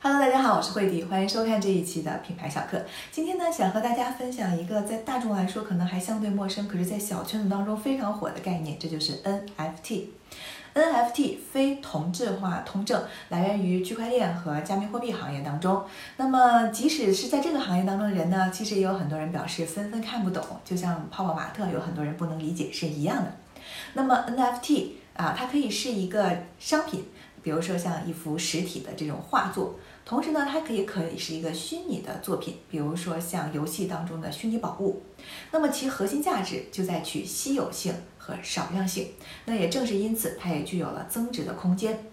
Hello，大家好，我是慧迪，欢迎收看这一期的品牌小课。今天呢，想和大家分享一个在大众来说可能还相对陌生，可是在小圈子当中非常火的概念，这就是 NFT。NFT 非同质化通证，来源于区块链和加密货币行业当中。那么，即使是在这个行业当中的人呢，其实也有很多人表示纷纷看不懂，就像泡泡玛特有很多人不能理解是一样的。那么 NFT 啊，它可以是一个商品。比如说像一幅实体的这种画作，同时呢，它可以可以是一个虚拟的作品，比如说像游戏当中的虚拟宝物。那么其核心价值就在取稀有性和少量性。那也正是因此，它也具有了增值的空间。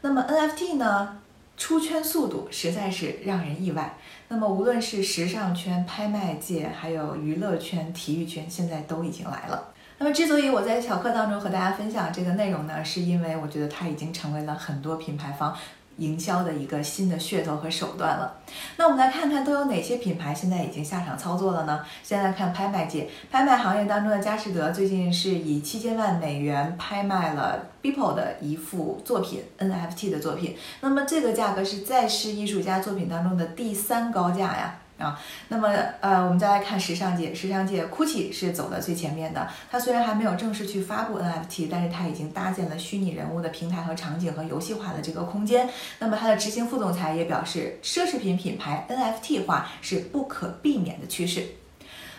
那么 NFT 呢，出圈速度实在是让人意外。那么无论是时尚圈、拍卖界，还有娱乐圈、体育圈，现在都已经来了。那么，之所以我在小课当中和大家分享这个内容呢，是因为我觉得它已经成为了很多品牌方营销的一个新的噱头和手段了。那我们来看看都有哪些品牌现在已经下场操作了呢？先来看拍卖界，拍卖行业当中的佳士得最近是以七千万美元拍卖了 Beeple 的一幅作品 NFT 的作品。那么这个价格是在世艺术家作品当中的第三高价呀。啊，那么呃，我们再来看时尚界，时尚界，GUCCI 是走在最前面的。它虽然还没有正式去发布 NFT，但是它已经搭建了虚拟人物的平台和场景和游戏化的这个空间。那么它的执行副总裁也表示，奢侈品品牌 NFT 化是不可避免的趋势。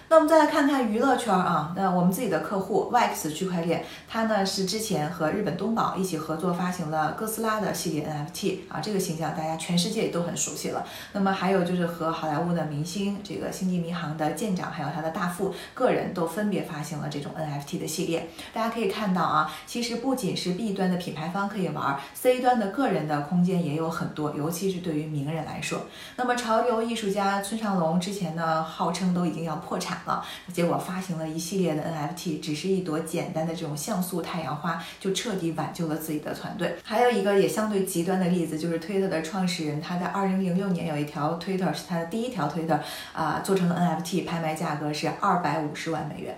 那我们再来看看娱乐圈啊，那我们自己的客户 Wax 区块链，它呢是之前和日本东宝一起合作发行了哥斯拉的系列 NFT 啊，这个形象大家全世界也都很熟悉了。那么还有就是和好莱坞的明星，这个星际迷航的舰长，还有他的大副个人都分别发行了这种 NFT 的系列。大家可以看到啊，其实不仅是 B 端的品牌方可以玩，C 端的个人的空间也有很多，尤其是对于名人来说。那么潮流艺术家村上隆之前呢，号称都已经要破产。了，结果发行了一系列的 NFT，只是一朵简单的这种像素太阳花，就彻底挽救了自己的团队。还有一个也相对极端的例子，就是 Twitter 的创始人，他在二零零六年有一条 Twitter 是他的第一条 Twitter 啊，做成了 NFT，拍卖价格是二百五十万美元。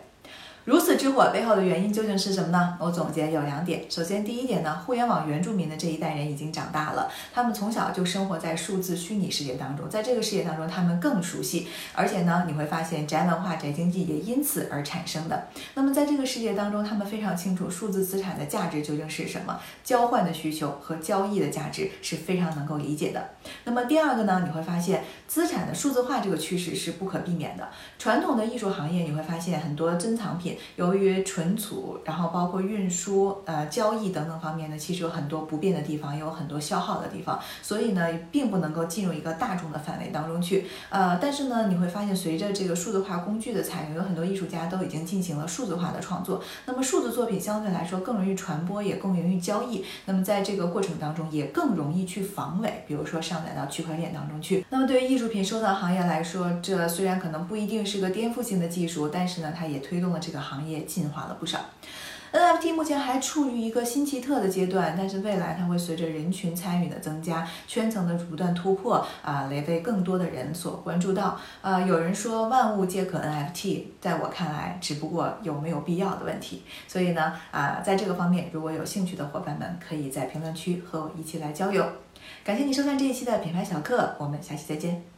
如此之火背后的原因究竟是什么呢？我总结有两点。首先，第一点呢，互联网原住民的这一代人已经长大了，他们从小就生活在数字虚拟世界当中，在这个世界当中，他们更熟悉。而且呢，你会发现宅文化、宅经济也因此而产生的。那么，在这个世界当中，他们非常清楚数字资产的价值究竟是什么，交换的需求和交易的价值是非常能够理解的。那么第二个呢，你会发现资产的数字化这个趋势是不可避免的。传统的艺术行业，你会发现很多珍藏品。由于存储，然后包括运输、呃交易等等方面呢，其实有很多不便的地方，也有很多消耗的地方，所以呢，并不能够进入一个大众的范围当中去。呃，但是呢，你会发现，随着这个数字化工具的采用，有很多艺术家都已经进行了数字化的创作。那么，数字作品相对来说更容易传播，也更容易交易。那么，在这个过程当中，也更容易去防伪，比如说上载到区块链当中去。那么，对于艺术品收藏行业来说，这虽然可能不一定是个颠覆性的技术，但是呢，它也推动了这个行业。进化了不少，NFT 目前还处于一个新奇特的阶段，但是未来它会随着人群参与的增加，圈层的不断突破啊，来被更多的人所关注到。呃，有人说万物皆可 NFT，在我看来，只不过有没有必要的问题。所以呢，啊，在这个方面，如果有兴趣的伙伴们，可以在评论区和我一起来交流。感谢你收看这一期的品牌小课，我们下期再见。